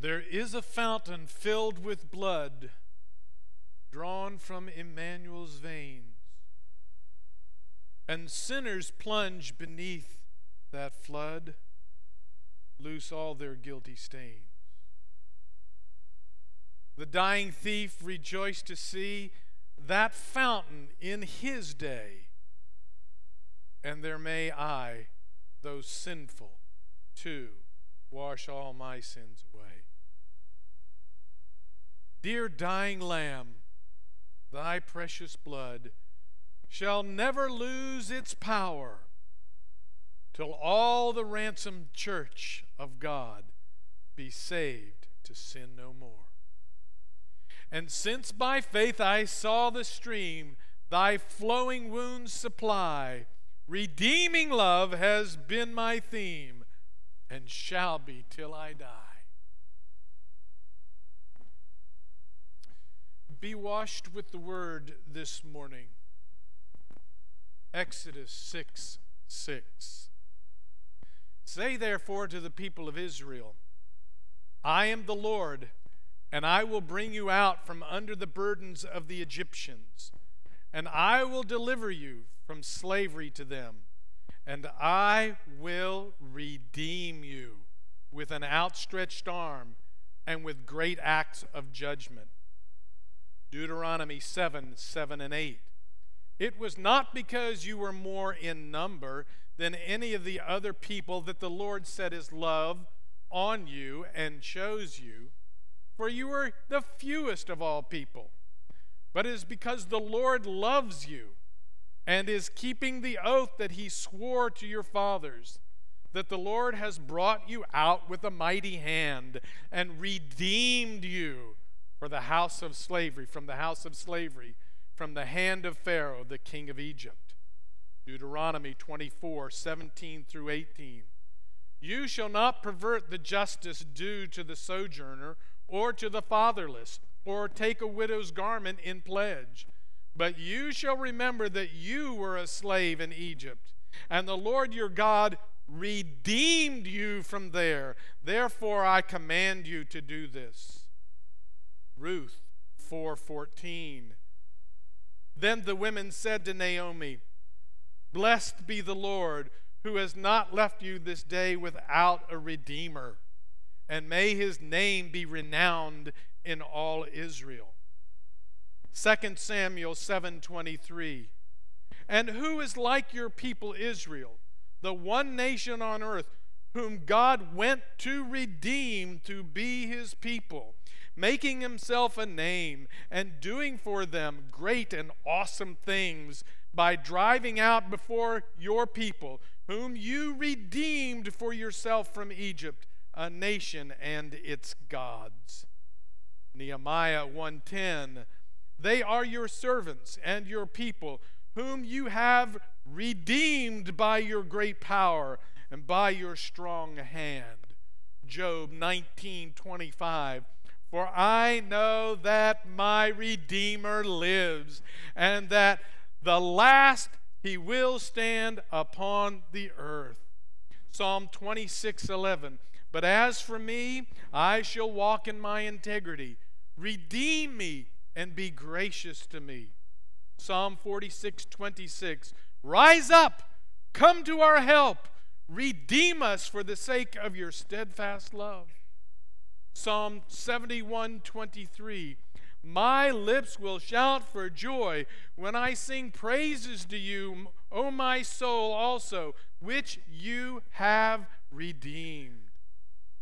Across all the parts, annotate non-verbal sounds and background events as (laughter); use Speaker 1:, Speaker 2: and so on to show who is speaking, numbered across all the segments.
Speaker 1: There is a fountain filled with blood drawn from Emmanuel's veins, and sinners plunge beneath that flood, loose all their guilty stains. The dying thief rejoiced to see that fountain in his day, and there may I, though sinful, too, wash all my sins away. Dear dying Lamb, thy precious blood shall never lose its power till all the ransomed church of God be saved to sin no more. And since by faith I saw the stream, thy flowing wounds supply, redeeming love has been my theme and shall be till I die. Be washed with the word this morning. Exodus 6 6. Say therefore to the people of Israel, I am the Lord, and I will bring you out from under the burdens of the Egyptians, and I will deliver you from slavery to them and I will redeem you with an outstretched arm and with great acts of judgment. Deuteronomy 7 7 and 8. It was not because you were more in number than any of the other people that the Lord set his love on you and chose you, for you were the fewest of all people. But it is because the Lord loves you and is keeping the oath that he swore to your fathers, that the Lord has brought you out with a mighty hand and redeemed you for the house of slavery, from the house of slavery, from the hand of Pharaoh, the king of Egypt. Deuteronomy 24, 17 through 18. You shall not pervert the justice due to the sojourner or to the fatherless, or take a widow's garment in pledge but you shall remember that you were a slave in Egypt, and the Lord your God redeemed you from there. Therefore I command you to do this. Ruth 4:14. Then the women said to Naomi, Blessed be the Lord who has not left you this day without a redeemer, and may his name be renowned in all Israel. 2 Samuel 7:23. And who is like your people Israel, the one nation on earth whom God went to redeem to be his people, making himself a name and doing for them great and awesome things by driving out before your people, whom you redeemed for yourself from Egypt, a nation and its gods. Nehemiah 110 they are your servants and your people, whom you have redeemed by your great power and by your strong hand. Job 19:25 For I know that my redeemer lives and that the last he will stand upon the earth. Psalm 26:11 But as for me I shall walk in my integrity redeem me and be gracious to me. Psalm 46 26. Rise up, come to our help, redeem us for the sake of your steadfast love. Psalm 71 23. My lips will shout for joy when I sing praises to you, O my soul, also, which you have redeemed.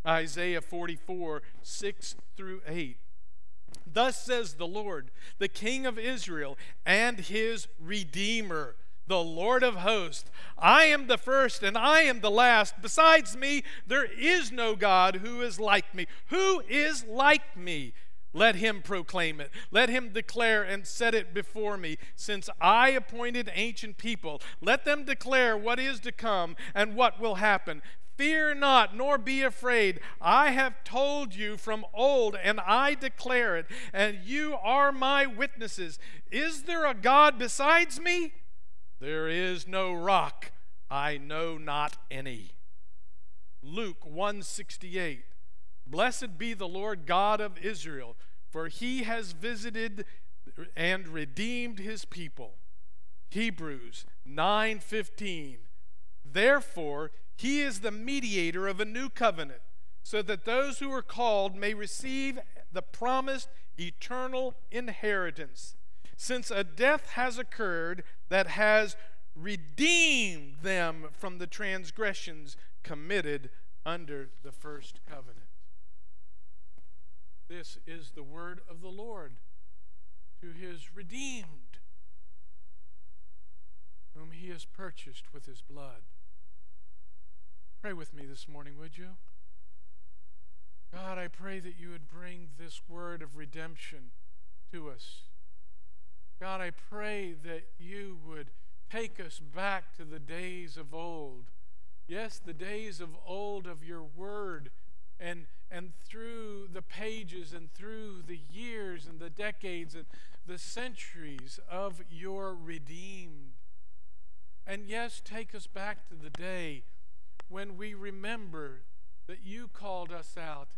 Speaker 1: Isaiah 44 6 through 8. Thus says the Lord, the King of Israel and his Redeemer, the Lord of hosts. I am the first and I am the last. Besides me, there is no God who is like me. Who is like me? Let him proclaim it. Let him declare and set it before me. Since I appointed ancient people, let them declare what is to come and what will happen. Fear not, nor be afraid. I have told you from old, and I declare it, and you are my witnesses. Is there a God besides me? There is no rock. I know not any. Luke 168. Blessed be the Lord God of Israel, for he has visited and redeemed his people. Hebrews 9:15 Therefore he is the mediator of a new covenant so that those who are called may receive the promised eternal inheritance since a death has occurred that has redeemed them from the transgressions committed under the first covenant. This is the word of the Lord to his redeemed, whom he has purchased with his blood. Pray with me this morning, would you? God, I pray that you would bring this word of redemption to us. God, I pray that you would take us back to the days of old. Yes, the days of old of your word. And, and through the pages and through the years and the decades and the centuries of your redeemed. And yes, take us back to the day when we remember that you called us out,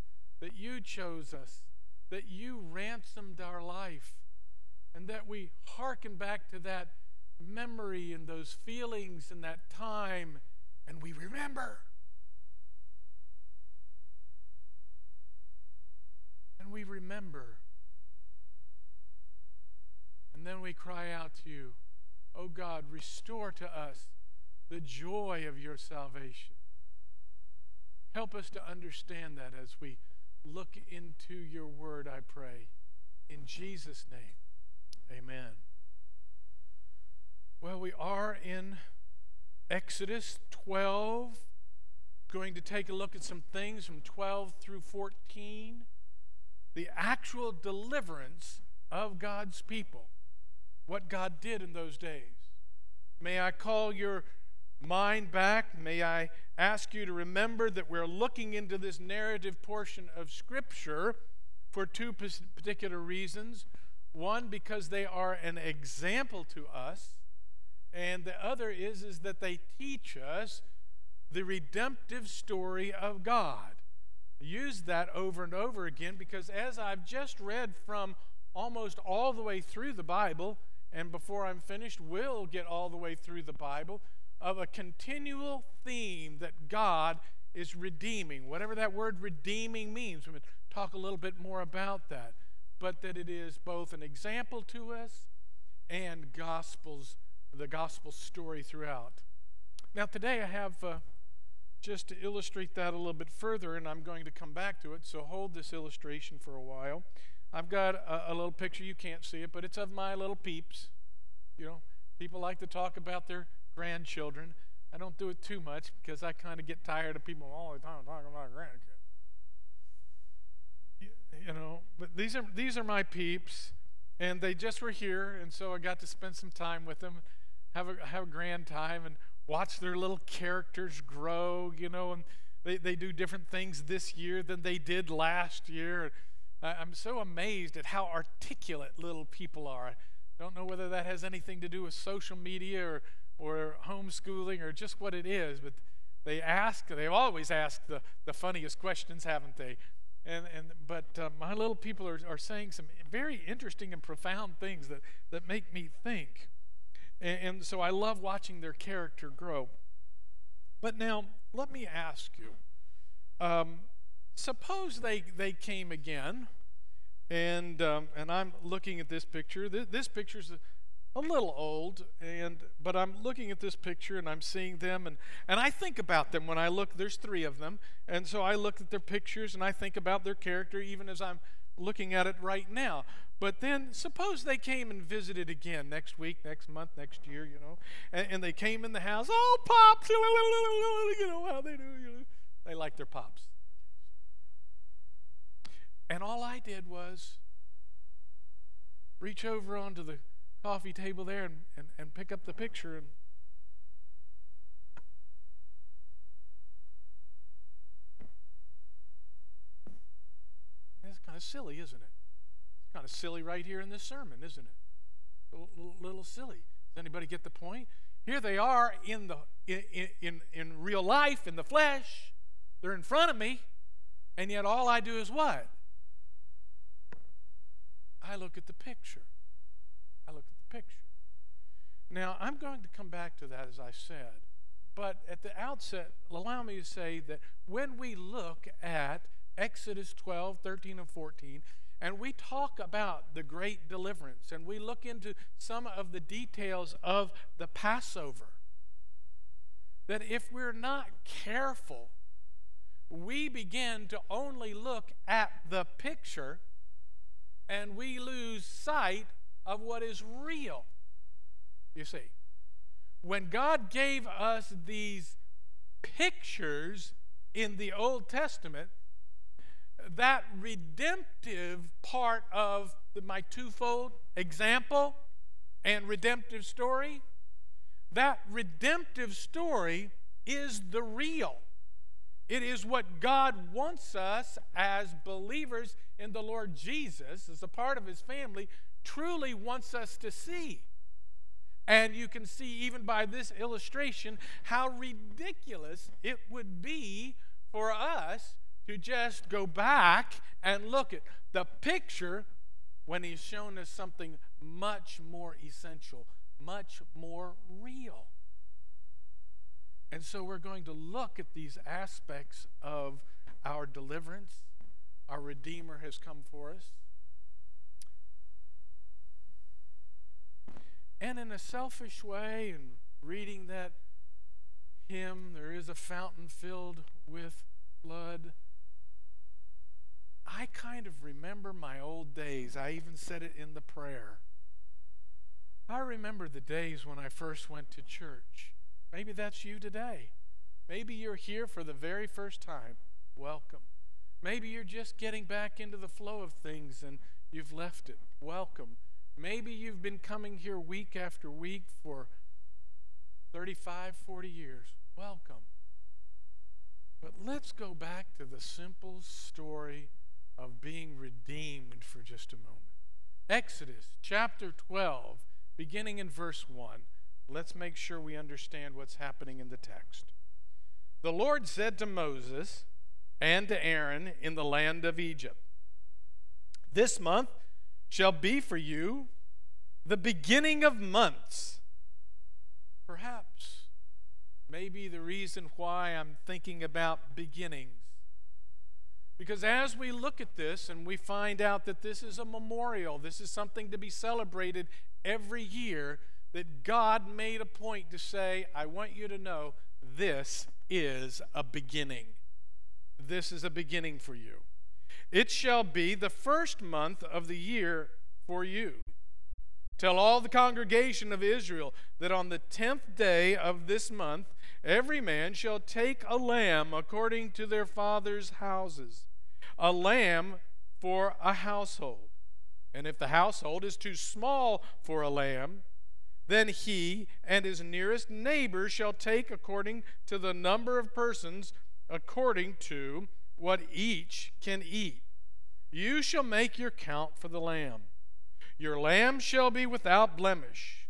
Speaker 1: that you chose us, that you ransomed our life and that we hearken back to that memory and those feelings and that time and we remember. And we remember. And then we cry out to you, Oh God, restore to us the joy of your salvation. Help us to understand that as we look into your word, I pray. In Jesus' name. Amen. Well, we are in Exodus 12, going to take a look at some things from 12 through 14. The actual deliverance of God's people, what God did in those days. May I call your mind back? May I ask you to remember that we're looking into this narrative portion of Scripture for two particular reasons. One, because they are an example to us, and the other is, is that they teach us the redemptive story of God. I use that over and over again because as I've just read from almost all the way through the Bible, and before I'm finished, we'll get all the way through the Bible, of a continual theme that God is redeeming. Whatever that word redeeming means, to talk a little bit more about that but that it is both an example to us and gospels the gospel story throughout. Now today I have uh, just to illustrate that a little bit further, and I'm going to come back to it. So hold this illustration for a while. I've got a, a little picture. You can't see it, but it's of my little peeps. You know, people like to talk about their grandchildren. I don't do it too much because I kind of get tired of people all the time talking about grandkids you know, but these are these are my peeps, and they just were here, and so I got to spend some time with them, have a have a grand time, and watch their little characters grow, you know, and they, they do different things this year than they did last year. I'm so amazed at how articulate little people are. I don't know whether that has anything to do with social media or, or homeschooling or just what it is, but they ask, they've always asked the, the funniest questions, haven't they? And, and but uh, my little people are, are saying some very interesting and profound things that, that make me think. And, and so I love watching their character grow. But now, let me ask you um, suppose they, they came again, and, um, and I'm looking at this picture. This, this picture is a little old and but i'm looking at this picture and i'm seeing them and, and i think about them when i look there's three of them and so i look at their pictures and i think about their character even as i'm looking at it right now. But then suppose they came and visited again next week next month next year you know and, and they came in the house oh pops (laughs) you know how they do you know they like their pops. And all i did was reach over onto the coffee table there and, and, and pick up the picture and That's kind of silly, isn't it? It's kind of silly right here in this sermon, isn't it? A little, little silly. Does anybody get the point? Here they are in the in, in in real life, in the flesh. They're in front of me, And yet all I do is what? I look at the picture. I look at the picture. Now, I'm going to come back to that as I said. But at the outset, allow me to say that when we look at Exodus 12, 13, and 14, and we talk about the great deliverance, and we look into some of the details of the Passover, that if we're not careful, we begin to only look at the picture and we lose sight of what is real. You see, when God gave us these pictures in the Old Testament, that redemptive part of my twofold example and redemptive story, that redemptive story is the real. It is what God wants us as believers in the Lord Jesus, as a part of his family, truly wants us to see. And you can see, even by this illustration, how ridiculous it would be for us to just go back and look at the picture when he's shown us something much more essential, much more real. And so we're going to look at these aspects of our deliverance. Our Redeemer has come for us. And in a selfish way, and reading that hymn, there is a fountain filled with blood. I kind of remember my old days. I even said it in the prayer. I remember the days when I first went to church. Maybe that's you today. Maybe you're here for the very first time. Welcome. Maybe you're just getting back into the flow of things and you've left it. Welcome. Maybe you've been coming here week after week for 35, 40 years. Welcome. But let's go back to the simple story of being redeemed for just a moment. Exodus chapter 12, beginning in verse 1. Let's make sure we understand what's happening in the text. The Lord said to Moses and to Aaron in the land of Egypt, This month shall be for you the beginning of months. Perhaps, maybe the reason why I'm thinking about beginnings. Because as we look at this and we find out that this is a memorial, this is something to be celebrated every year, that God made a point to say, I want you to know this is a beginning. This is a beginning for you. It shall be the first month of the year for you. Tell all the congregation of Israel that on the tenth day of this month every man shall take a lamb according to their father's houses, a lamb for a household. And if the household is too small for a lamb, then he and his nearest neighbor shall take according to the number of persons, according to what each can eat. You shall make your count for the lamb. Your lamb shall be without blemish,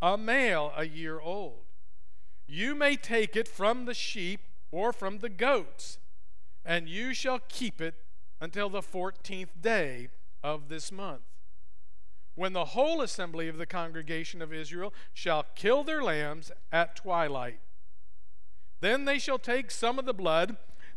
Speaker 1: a male a year old. You may take it from the sheep or from the goats, and you shall keep it until the fourteenth day of this month when the whole assembly of the congregation of Israel shall kill their lambs at twilight. Then they shall take some of the blood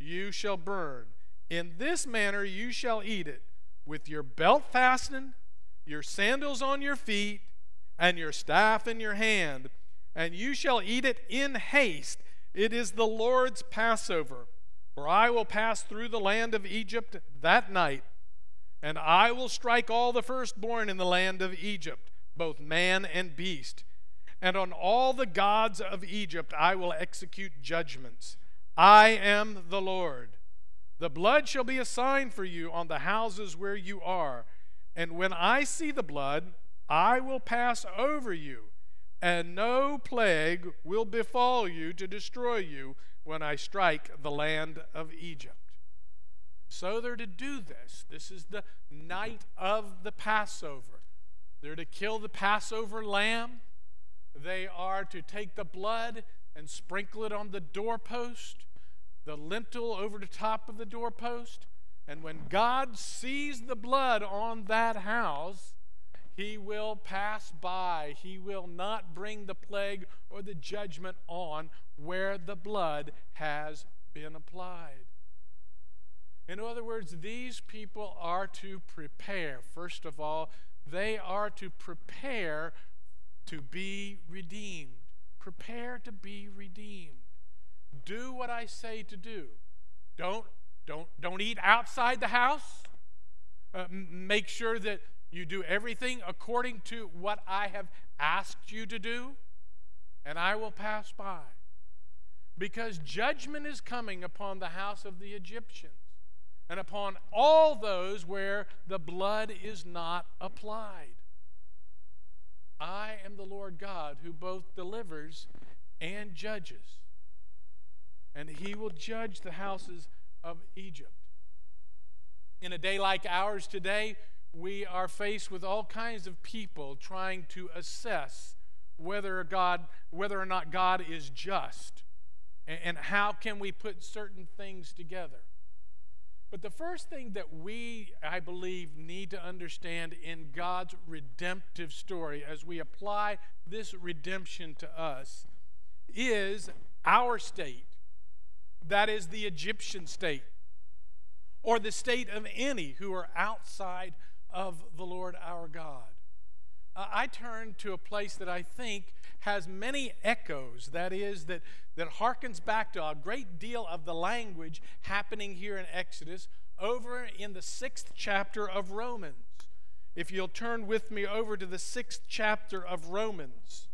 Speaker 1: you shall burn. In this manner you shall eat it, with your belt fastened, your sandals on your feet, and your staff in your hand. And you shall eat it in haste. It is the Lord's Passover. For I will pass through the land of Egypt that night and I will strike all the firstborn in the land of Egypt, both man and beast. And on all the gods of Egypt I will execute judgments. I am the Lord. The blood shall be a sign for you on the houses where you are. And when I see the blood, I will pass over you, and no plague will befall you to destroy you when I strike the land of Egypt. So they're to do this. This is the night of the Passover. They're to kill the Passover lamb. They are to take the blood and sprinkle it on the doorpost, the lintel over the top of the doorpost. And when God sees the blood on that house, he will pass by. He will not bring the plague or the judgment on where the blood has been applied. In other words, these people are to prepare. First of all, they are to prepare to be redeemed. Prepare to be redeemed. Do what I say to do. Don't don't don't eat outside the house. Uh, make sure that you do everything according to what I have asked you to do, and I will pass by. Because judgment is coming upon the house of the Egyptians and upon all those where the blood is not applied. I am the Lord God who both delivers and judges. And he will judge the houses of Egypt. In a day like ours today, we are faced with all kinds of people trying to assess whether God whether or not God is just and how can we put certain things together. But the first thing that we, I believe, need to understand in God's redemptive story as we apply this redemption to us is our state. That is the Egyptian state, or the state of any who are outside of the Lord our God. Uh, I turn to a place that I think has many echoes. That is, that, that harkens back to a great deal of the language happening here in Exodus over in the sixth chapter of Romans. If you'll turn with me over to the sixth chapter of Romans.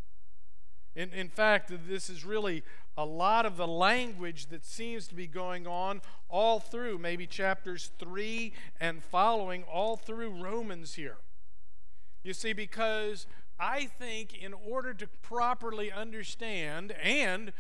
Speaker 1: In, in fact, this is really a lot of the language that seems to be going on all through, maybe chapters 3 and following, all through Romans here. You see, because I think in order to properly understand and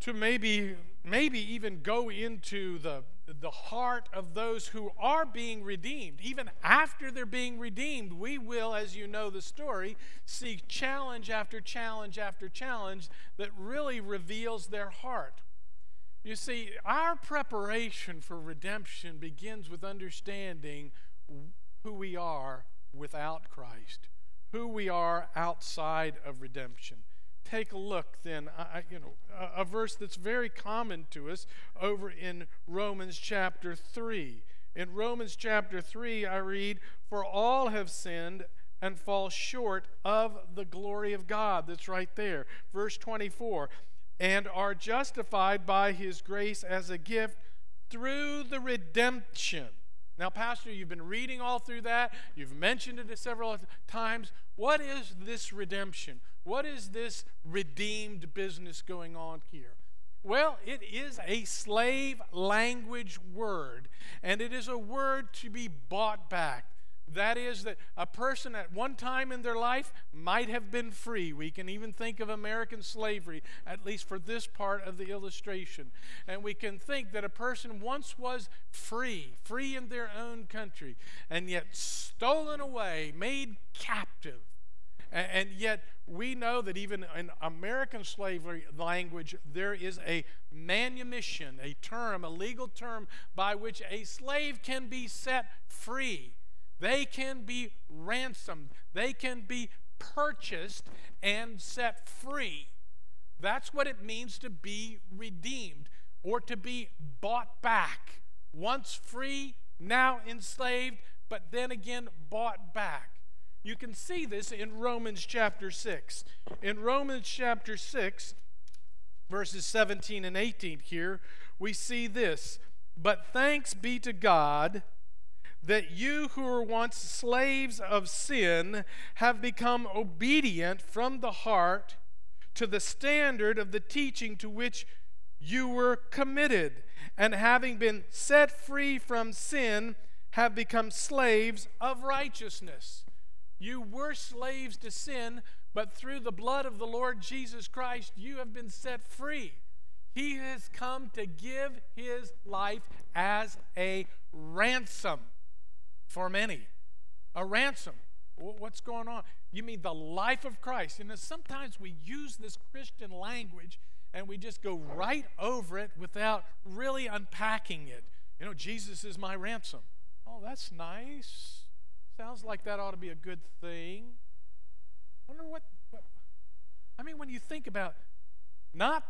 Speaker 1: to maybe maybe even go into the the heart of those who are being redeemed even after they're being redeemed we will as you know the story see challenge after challenge after challenge that really reveals their heart you see our preparation for redemption begins with understanding who we are without Christ who we are outside of redemption. Take a look then, I, you know, a, a verse that's very common to us over in Romans chapter 3. In Romans chapter 3, I read, For all have sinned and fall short of the glory of God. That's right there. Verse 24, and are justified by his grace as a gift through the redemption now, Pastor, you've been reading all through that. You've mentioned it several times. What is this redemption? What is this redeemed business going on here? Well, it is a slave language word, and it is a word to be bought back. That is, that a person at one time in their life might have been free. We can even think of American slavery, at least for this part of the illustration. And we can think that a person once was free, free in their own country, and yet stolen away, made captive. And yet, we know that even in American slavery language, there is a manumission, a term, a legal term by which a slave can be set free they can be ransomed, they can be purchased and set free. That's what it means to be redeemed or to be bought back. Once free, now enslaved, but then again bought back. You can see this in Romans chapter 6. In Romans chapter 6, verses 17 and 18 here, we see this. But thanks be to God that you who were once slaves of sin have become obedient from the heart to the standard of the teaching to which you were committed, and having been set free from sin, have become slaves of righteousness. You were slaves to sin, but through the blood of the Lord Jesus Christ, you have been set free. He has come to give his life as a ransom for many. A ransom. What's going on? You mean the life of Christ? And sometimes we use this Christian language and we just go right over it without really unpacking it. You know, Jesus is my ransom. Oh, that's nice. Sounds like that ought to be a good thing. I wonder what, what I mean when you think about not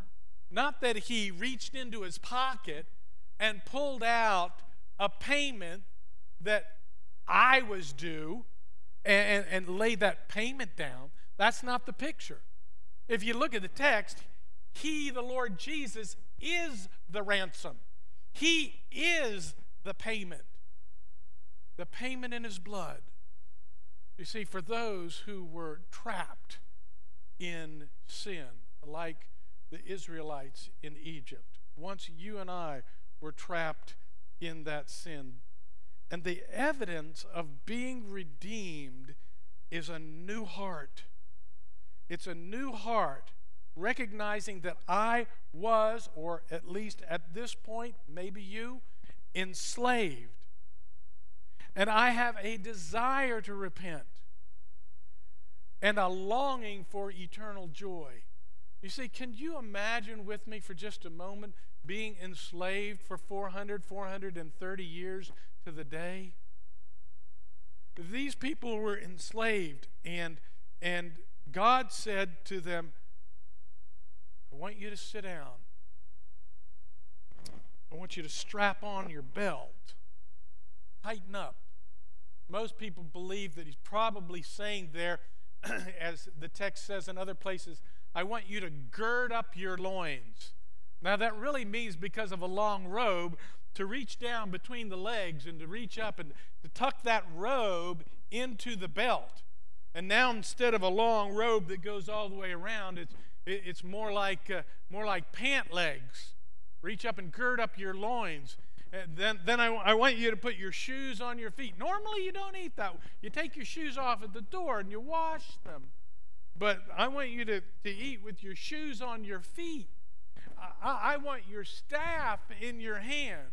Speaker 1: not that he reached into his pocket and pulled out a payment that I was due and, and, and that payment down. That's not the picture. If you look at the text, he, the Lord Jesus, is the ransom. He is the payment. The payment in his blood. You see, for those who were trapped in sin, like the Israelites in Egypt, once you and I were trapped in that sin. And the evidence of being redeemed is a new heart. It's a new heart recognizing that I was, or at least at this point, maybe you, enslaved. And I have a desire to repent and a longing for eternal joy. You see, can you imagine with me for just a moment being enslaved for 400, 430 years to the day? These people were enslaved, and, and God said to them, I want you to sit down. I want you to strap on your belt, tighten up. Most people believe that he's probably saying there, (clears throat) as the text says in other places, I want you to gird up your loins. Now, that really means because of a long robe, to reach down between the legs and to reach up and to tuck that robe into the belt. And now, instead of a long robe that goes all the way around, it's, it's more like, uh, more like pant legs. Reach up and gird up your loins. And then then I, I want you to put your shoes on your feet. Normally, you don't eat that. You take your shoes off at the door and you wash them. But I want you to, to eat with your shoes on your feet. I, I want your staff in your hand.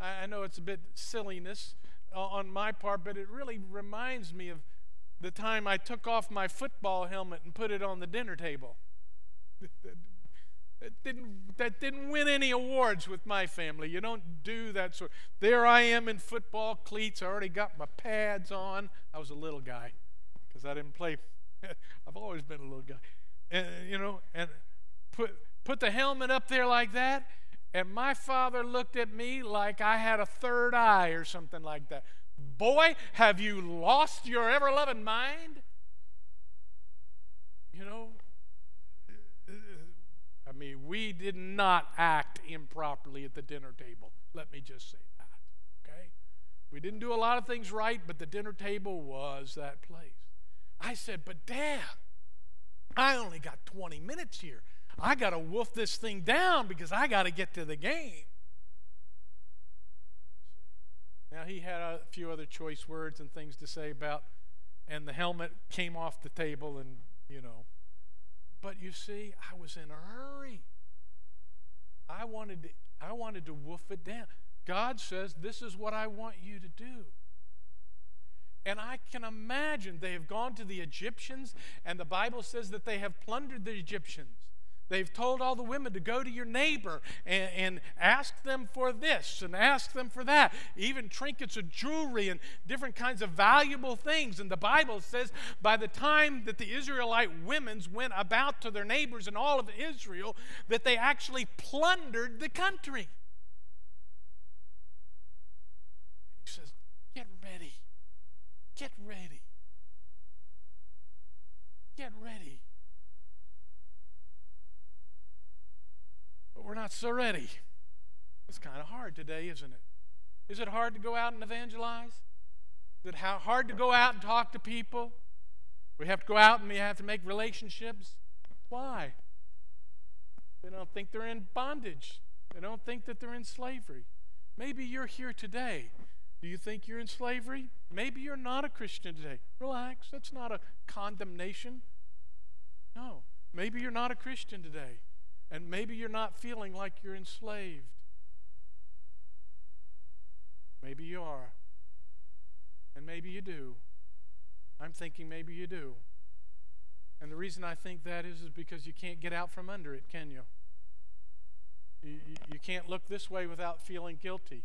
Speaker 1: I, I know it's a bit silliness uh, on my part, but it really reminds me of the time I took off my football helmet and put it on the dinner table. (laughs) That didn't, that didn't win any awards with my family. You don't do that sort. There I am in football cleats. I already got my pads on. I was a little guy because I didn't play. (laughs) I've always been a little guy, and you know, and put put the helmet up there like that. And my father looked at me like I had a third eye or something like that. Boy, have you lost your ever loving mind? You know, I mean, we did not act improperly at the dinner table. Let me just say that, okay? We didn't do a lot of things right, but the dinner table was that place. I said, But Dad, I only got 20 minutes here. I got to wolf this thing down because I got to get to the game. Now, he had a few other choice words and things to say about, and the helmet came off the table, and, you know. But you see, I was in a hurry. I wanted to, I wanted to wolf it down. God says, This is what I want you to do. And I can imagine they have gone to the Egyptians, and the Bible says that they have plundered the Egyptians. They've told all the women to go to your neighbor and, and, ask them for this and ask them for that, even trinkets of jewelry and different kinds of valuable things. And the Bible says by the time that the Israelite women's went about to their neighbors in all of Israel, that they actually plundered the country. And he says, Get ready. Get ready. Get ready. But we're not so ready. It's kind of hard today, isn't it? Is it hard to go out and evangelize? Is it hard to go out and talk to people? We have to go out and we have to make relationships. Why? They don't think they're in bondage. They don't think that they're in slavery. Maybe you're here today. Do you think you're in slavery? Maybe you're not a Christian today. Relax. That's not a condemnation. No. Maybe you're not a Christian today. And maybe you're not feeling like you're enslaved. Maybe you are. And maybe you do. I'm thinking maybe you do. And the reason I think that is, is because you can't get out from under it, can you? You, you can't look this way without feeling guilty.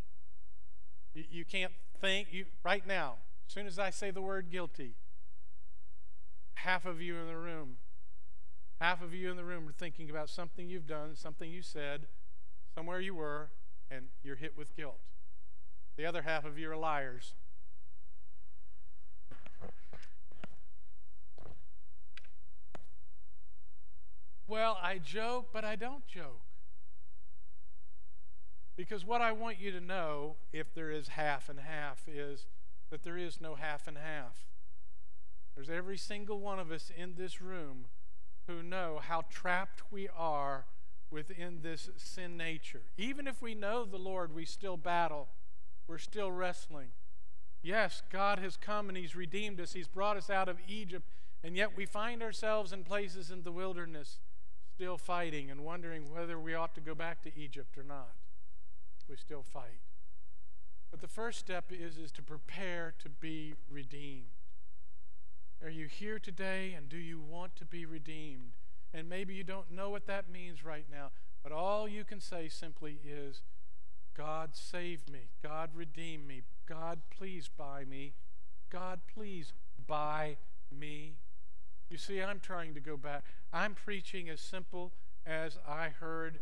Speaker 1: You, you can't think, you, right now, as soon as I say the word guilty, half of you in the room, half of you in the room are thinking about something you've done, something you said, somewhere you were, and you're hit with guilt. The other half of you are liars. Well, I joke, but I don't joke. Because what I want you to know, if there is half and half, is that there is no half and half. There's every single one of us in this room who know how trapped we are within this sin nature. Even if we know the Lord, we still battle, we're still wrestling. Yes, God has come and He's redeemed us, He's brought us out of Egypt, and yet we find ourselves in places in the wilderness still fighting and wondering whether we ought to go back to Egypt or not we still fight. But the first step is, is to prepare to be redeemed. Are you here today and do you want to be redeemed? And maybe you don't know what that means right now, but all you can say simply is, God save me. God redeem me. God please buy me. God please buy me. You see, I'm trying to go back. I'm preaching as simple as I heard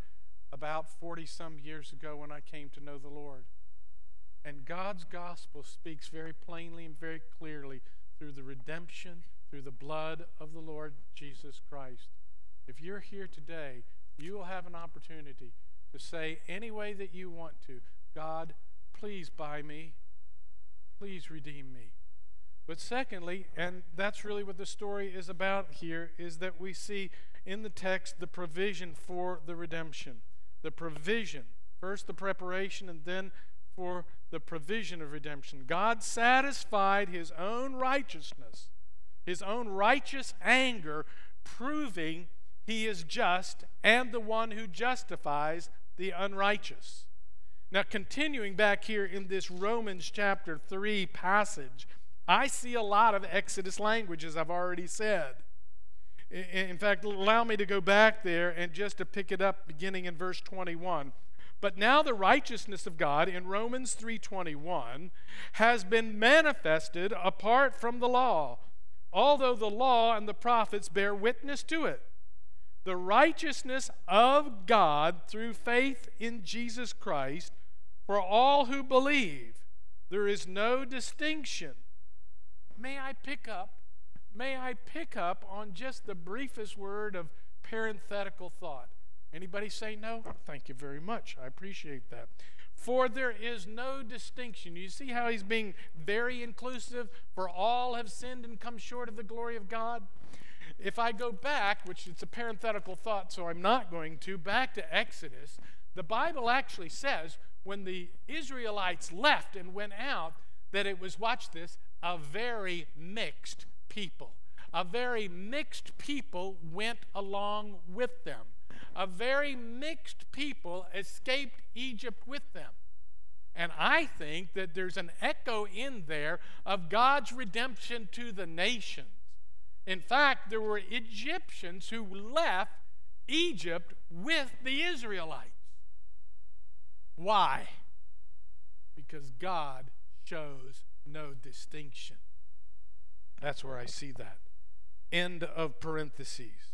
Speaker 1: about 40 some years ago when I came to know the Lord. And God's gospel speaks very plainly and very clearly through the redemption, through the blood of the Lord Jesus Christ. If you're here today, you will have an opportunity to say any way that you want to God, please buy me, please redeem me. But secondly, and that's really what the story is about here, is that we see in the text the provision for the redemption the provision. First, the preparation, and then for the provision of redemption. God satisfied his own righteousness, his own righteous anger, proving he is just and the one who justifies the unrighteous. Now, continuing back here in this Romans chapter 3 passage, I see a lot of Exodus language, as I've already said. In fact, allow me to go back there and just to pick it up beginning in verse 21. But now the righteousness of God in Romans 3:21 has been manifested apart from the law, although the law and the prophets bear witness to it. The righteousness of God through faith in Jesus Christ for all who believe. There is no distinction. May I pick up may I pick up on just the briefest word of parenthetical thought? Anybody say no? Thank you very much. I appreciate that. For there is no distinction. You see how he's being very inclusive? For all have sinned and come short of the glory of God. If I go back, which it's a parenthetical thought, so I'm not going to, back to Exodus, the Bible actually says when the Israelites left and went out, that it was, watch this, a very mixed people. A very mixed people went along with them. A very mixed people escaped Egypt with them. And I think that there's an echo in there of God's redemption to the nations. In fact, there were Egyptians who left Egypt with the Israelites. Why? Because God shows no distinction. That's where I see that. End of parentheses.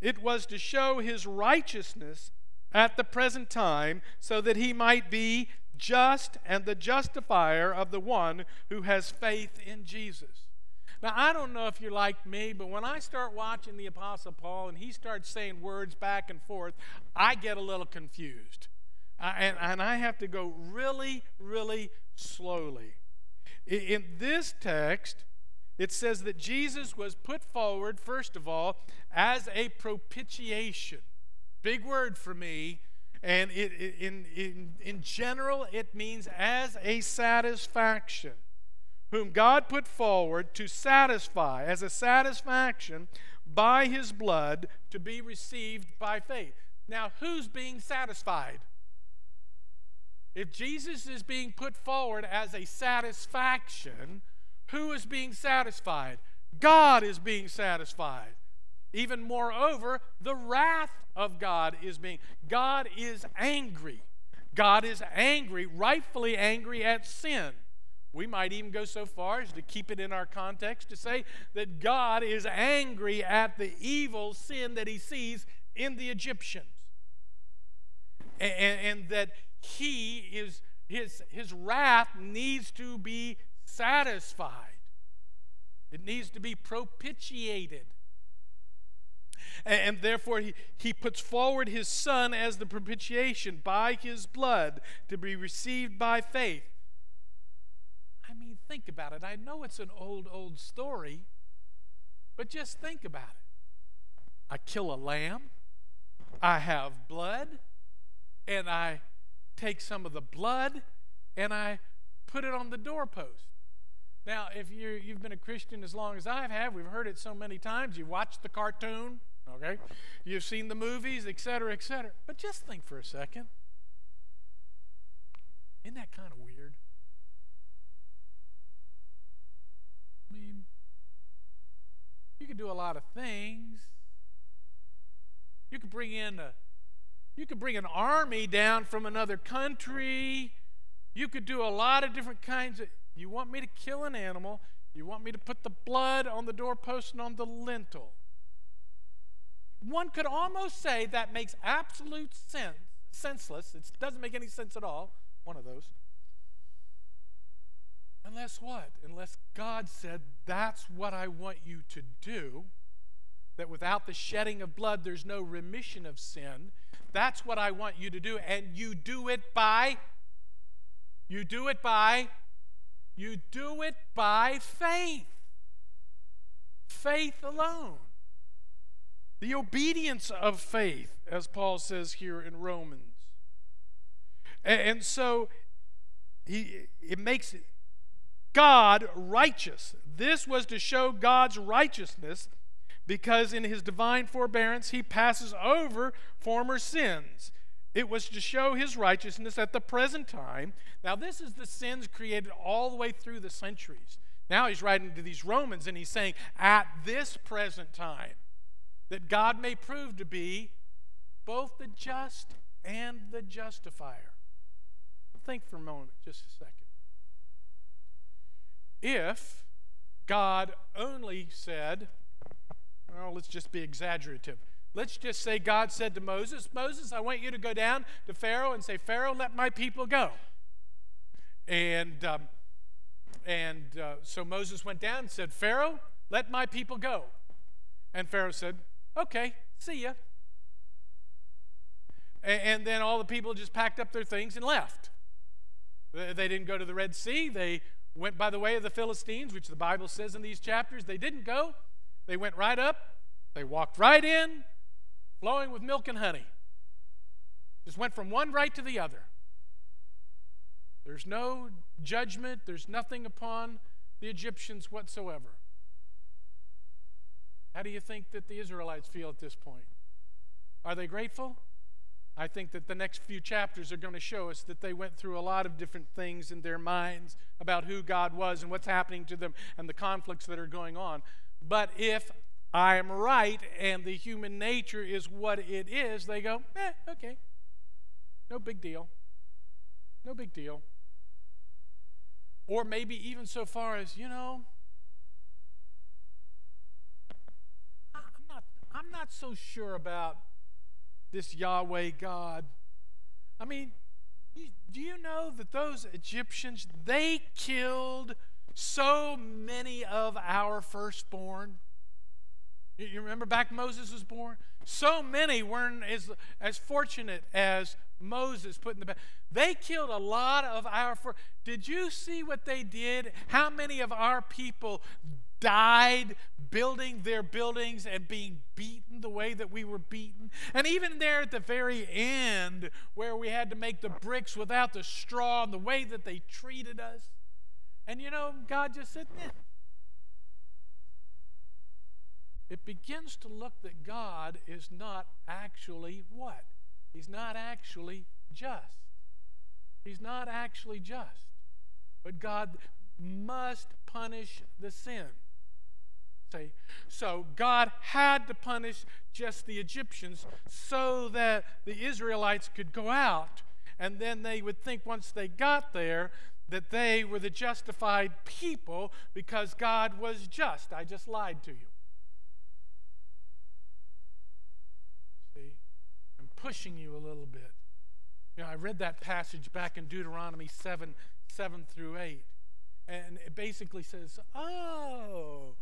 Speaker 1: It was to show his righteousness at the present time, so that he might be just and the justifier of the one who has faith in Jesus. Now, I don't know if you're like me, but when I start watching the Apostle Paul and he starts saying words back and forth, I get a little confused. And, and I have to go really, really slowly. In, in this text, it says that Jesus was put forward, first of all, as a propitiation. Big word for me. And it, in, in, in general, it means as a satisfaction whom God put forward to satisfy, as a satisfaction by his blood to be received by faith. Now, who's being satisfied? If Jesus is being put forward as a satisfaction, who is being satisfied? God is being satisfied. Even moreover, the wrath of God is being. God is angry. God is angry, rightfully angry at sin. We might even go so far as to keep it in our context to say that God is angry at the evil sin that he sees in the Egyptians. And, and, that he is his, his wrath needs to be satisfied. It needs to be propitiated. And, therefore, he, he puts forward his son as the propitiation by his blood to be received by faith I mean, think about it. I know it's an old, old story, but just think about it. I kill a lamb, I have blood, and I take some of the blood and I put it on the doorpost. Now, if you you've been a Christian as long as I have, we've heard it so many times. You've watched the cartoon, okay? You've seen the movies, etc., etc. But just think for a second. Isn't that kind of weird? I mean, you could do a lot of things. You could bring in a you could bring an army down from another country. You could do a lot of different kinds of you want me to kill an animal, you want me to put the blood on the doorpost and on the lintel. One could almost say that makes absolute sense, senseless. It doesn't make any sense at all. One of those. Unless what? Unless God said, That's what I want you to do. That without the shedding of blood, there's no remission of sin. That's what I want you to do. And you do it by, you do it by, you do it by faith. Faith alone. The obedience of faith, as Paul says here in Romans. And, so he, it makes God righteous. This was to show God's righteousness because in his divine forbearance he passes over former sins. It was to show his righteousness at the present time. Now, this is the sins created all the way through the centuries. Now he's writing to these Romans and he's saying, at this present time, that God may prove to be both the just and the justifier. Think for a moment, just a second if God only said, well, let's just be exaggerative. Let's just say God said to Moses, Moses, I want you to go down to Pharaoh and say, Pharaoh, let my people go. And, um, and uh, so Moses went down and said, Pharaoh, let my people go. And Pharaoh said, Okay, see ya. And, and then all the people just packed up their things and left. They didn't go to the Red Sea. They went by the way of the Philistines, which the Bible says in these chapters. They didn't go, they went right up, they walked right in, flowing with milk and honey. Just went from one right to the other. There's no judgment, there's nothing upon the Egyptians whatsoever. How do you think that the Israelites feel at this point? Are they grateful? I think that the next few chapters are going to show us that they went through a lot of different things in their minds about who God was and what's happening to them and the conflicts that are going on. But if I am right and the human nature is what it is, they go, eh, okay. No big deal. No big deal. Or maybe even so far as, you know, I'm not, I'm not so sure about this Yahweh God. I mean, do you know that those Egyptians, they killed so many of our firstborn? You remember back Moses was born? So many weren't as, as fortunate as Moses put in the back. They killed a lot of our. For- did you see what they did? How many of our people died building their buildings and being beaten the way that we were beaten. And even there at the very end, where we had to make the bricks without the straw and the way that they treated us. And you know, God just said, nah. It begins to look that God is not actually what? He's not actually just. He's not actually just. But God must punish the sin. Say, so God had to punish just the Egyptians so that the Israelites could go out, and then they would think once they got there that they were the justified people because God was just. I just lied to you. See, I'm pushing you a little bit. You know, I read that passage back in Deuteronomy 7 7 through 8, and it basically says, Oh,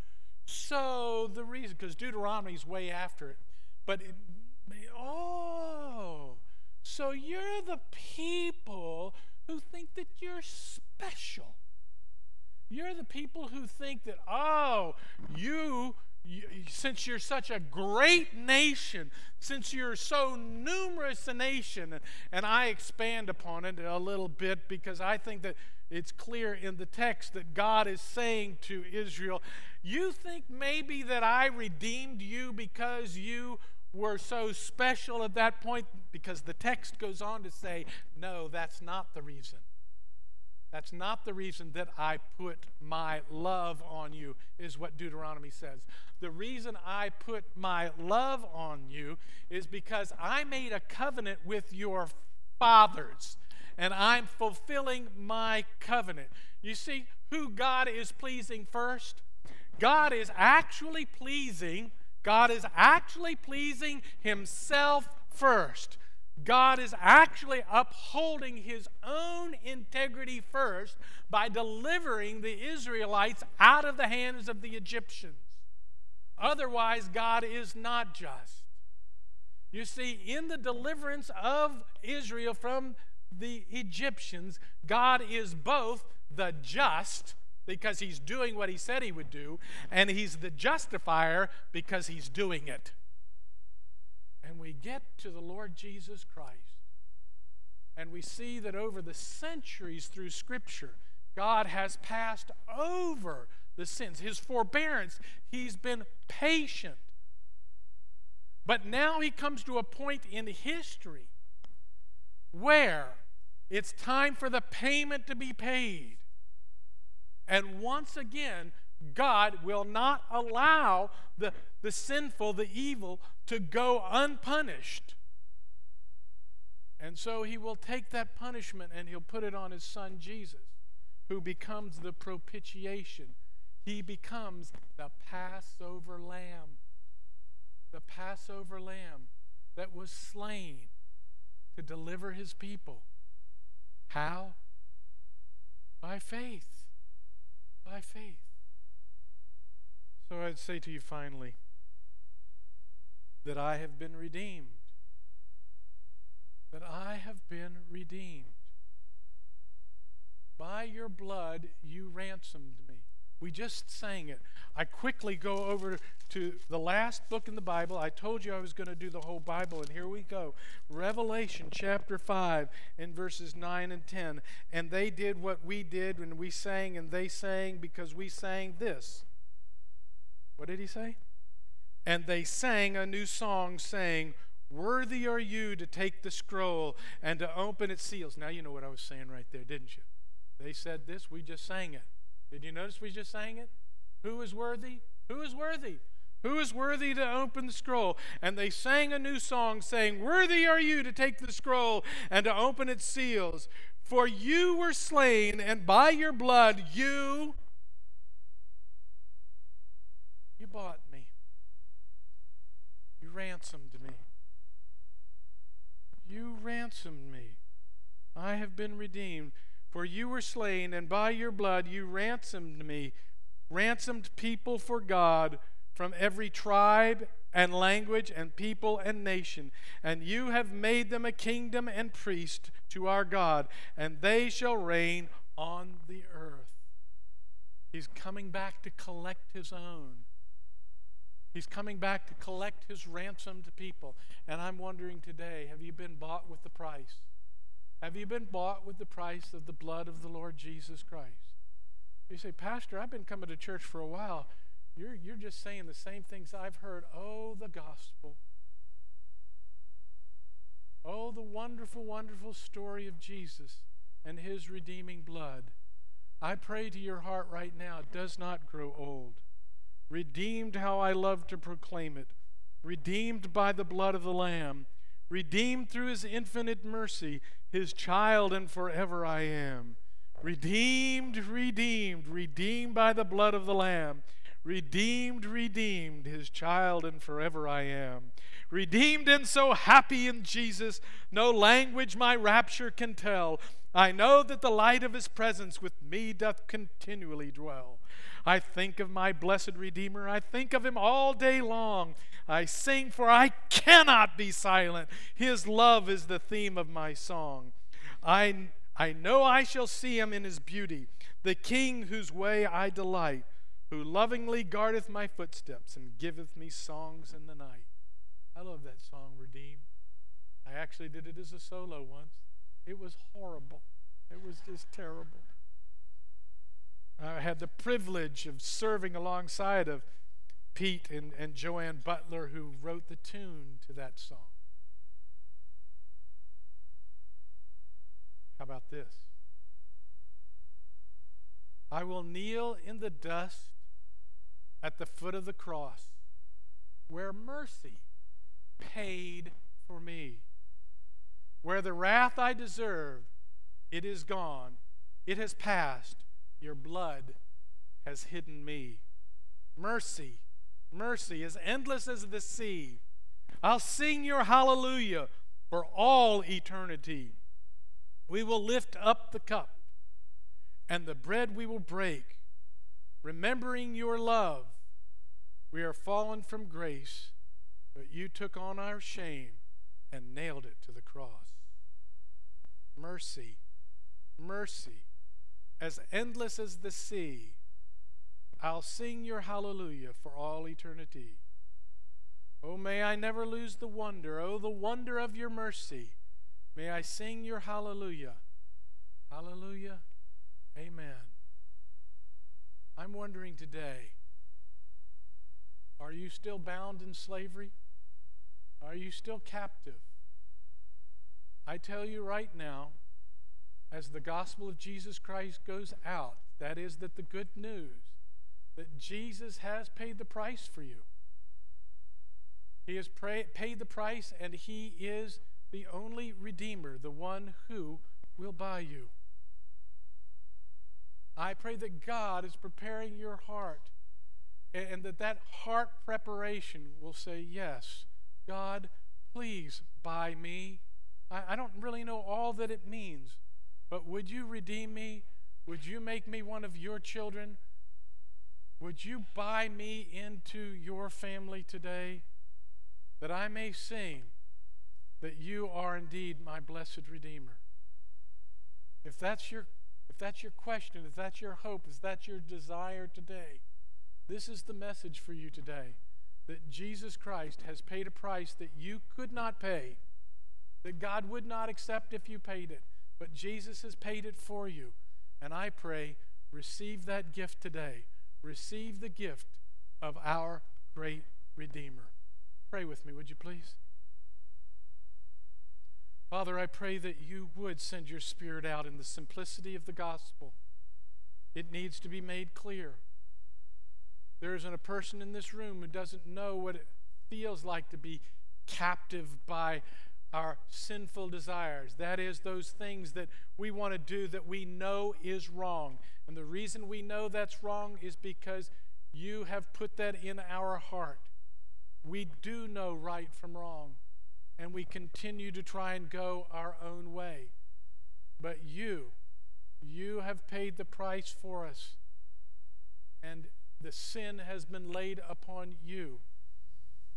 Speaker 1: so the reason, because Deuteronomy's way after it, but it, oh, so you're the people who think that you're special. You're the people who think that, oh, you, since you're such a great nation, since you're so numerous a nation, and I expand upon it a little bit because I think that it's clear in the text that God is saying to Israel, You think maybe that I redeemed you because you were so special at that point? Because the text goes on to say, No, that's not the reason. That's not the reason that I put my love on you, is what Deuteronomy says. The reason I put my love on you is because I made a covenant with your fathers and I'm fulfilling my covenant. You see who God is pleasing first? God is actually pleasing, God is actually pleasing Himself first. God is actually upholding his own integrity first by delivering the Israelites out of the hands of the Egyptians. Otherwise, God is not just. You see, in the deliverance of Israel from the Egyptians, God is both the just, because he's doing what he said he would do, and he's the justifier because he's doing it. And we get to the Lord Jesus Christ, and we see that over the centuries through Scripture, God has passed over the sins. His forbearance, he's been patient. But now he comes to a point in history where it's time for the payment to be paid. And once again, God will not allow the, the sinful, the evil, to go unpunished. And so he will take that punishment and he'll put it on his son Jesus, who becomes the propitiation. He becomes the Passover lamb. The Passover lamb that was slain to deliver his people. How? By faith. By faith. So I'd say to you finally that I have been redeemed. That I have been redeemed. By your blood you ransomed me. We just sang it. I quickly go over to the last book in the Bible. I told you I was going to do the whole Bible, and here we go. Revelation chapter 5 in verses 9 and 10. And they did what we did when we sang, and they sang because we sang this. What did he say? And they sang a new song, saying, Worthy are you to take the scroll and to open its seals. Now you know what I was saying right there, didn't you? They said this, we just sang it. Did you notice we just sang it? Who is worthy? Who is worthy? Who is worthy to open the scroll? And they sang a new song, saying, Worthy are you to take the scroll and to open its seals. For you were slain, and by your blood you. You bought me. You ransomed me. You ransomed me. I have been redeemed. For you were slain, and by your blood you ransomed me, ransomed people for God from every tribe and language and people and nation. And you have made them a kingdom and priest to our God, and they shall reign on the earth. He's coming back to collect his own. He's coming back to collect his ransomed people. And I'm wondering today have you been bought with the price? Have you been bought with the price of the blood of the Lord Jesus Christ? You say, Pastor, I've been coming to church for a while. You're, you're just saying the same things I've heard. Oh, the gospel. Oh, the wonderful, wonderful story of Jesus and his redeeming blood. I pray to your heart right now, it does not grow old. Redeemed, how I love to proclaim it. Redeemed by the blood of the Lamb. Redeemed through his infinite mercy, his child, and forever I am. Redeemed, redeemed, redeemed by the blood of the Lamb. Redeemed, redeemed, his child, and forever I am. Redeemed and so happy in Jesus, no language my rapture can tell. I know that the light of his presence with me doth continually dwell. I think of my blessed Redeemer, I think of him all day long. I sing, for I cannot be silent. His love is the theme of my song. I, I know I shall see him in his beauty, the King whose way I delight who lovingly guardeth my footsteps and giveth me songs in the night. I love that song, Redeemed. I actually did it as a solo once. It was horrible, it was just terrible. I had the privilege of serving alongside of Pete and, and Joanne Butler, who wrote the tune to that song. How about this? I will kneel in the dust at the foot of the cross where mercy paid for me. Where the wrath I deserve, it is gone, it has passed. Your blood has hidden me. Mercy, mercy, as endless as the sea. I'll sing your hallelujah for all eternity. We will lift up the cup and the bread we will break remembering your love, we are fallen from grace, but you took on our shame and nailed it to the cross. Mercy, mercy, as endless as the sea, I'll sing your hallelujah for all eternity. Oh, may I never lose the wonder, oh, the wonder of your mercy. May I sing your hallelujah. Hallelujah. Amen. I'm wondering today are you still bound in slavery? Are you still captive? I tell you right now, as the gospel of Jesus Christ goes out, that is, that the good news that Jesus has paid the price for you. He has pray, paid the price, and He is the only Redeemer, the one who will buy you. I pray that God is preparing your heart and that that heart preparation will say, Yes, God, please buy me. I, I don't really know all that it means, but would you redeem me? Would you make me one of your children? Would you buy me into your family today that I may sing that you are indeed my blessed Redeemer? If that's your if that's your question, if that's your hope, if that's your desire today, this is the message for you today that Jesus Christ has paid a price that you could not pay, that God would not accept if you paid it, but Jesus has paid it for you. And I pray, receive that gift today. Receive the gift of our great Redeemer. Pray with me, would you please? Father, I pray that you would send your Spirit out in the simplicity of the gospel. It needs to be made clear. There isn't a person in this room who doesn't know what it feels like to be captive by our sinful desires. That is, those things that we want to do that we know is wrong. And the reason we know that's wrong is because you have put that in our heart. We do know right from wrong. And we continue to try and go our own way. But you, you have paid the price for us, and the sin has been laid upon you,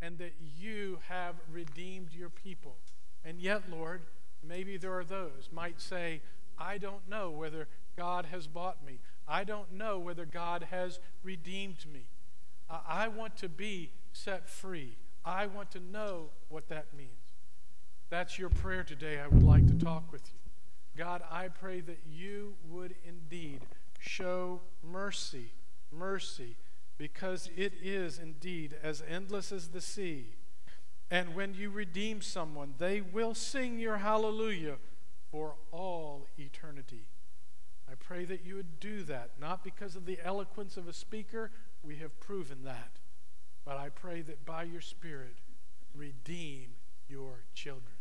Speaker 1: and that you have redeemed your people. And yet, Lord, maybe there are those might say, I don't know whether God has bought me. I don't know whether God has redeemed me. I want to be set free. I want to know what that means. That's your prayer today. I would like to talk with you. God, I pray that you would indeed show mercy, mercy, because it is indeed as endless as the sea. And when you redeem someone, they will sing your hallelujah for all eternity. I pray that you would do that, not because of the eloquence of a speaker, we have proven that, but I pray that by your Spirit, redeem your children.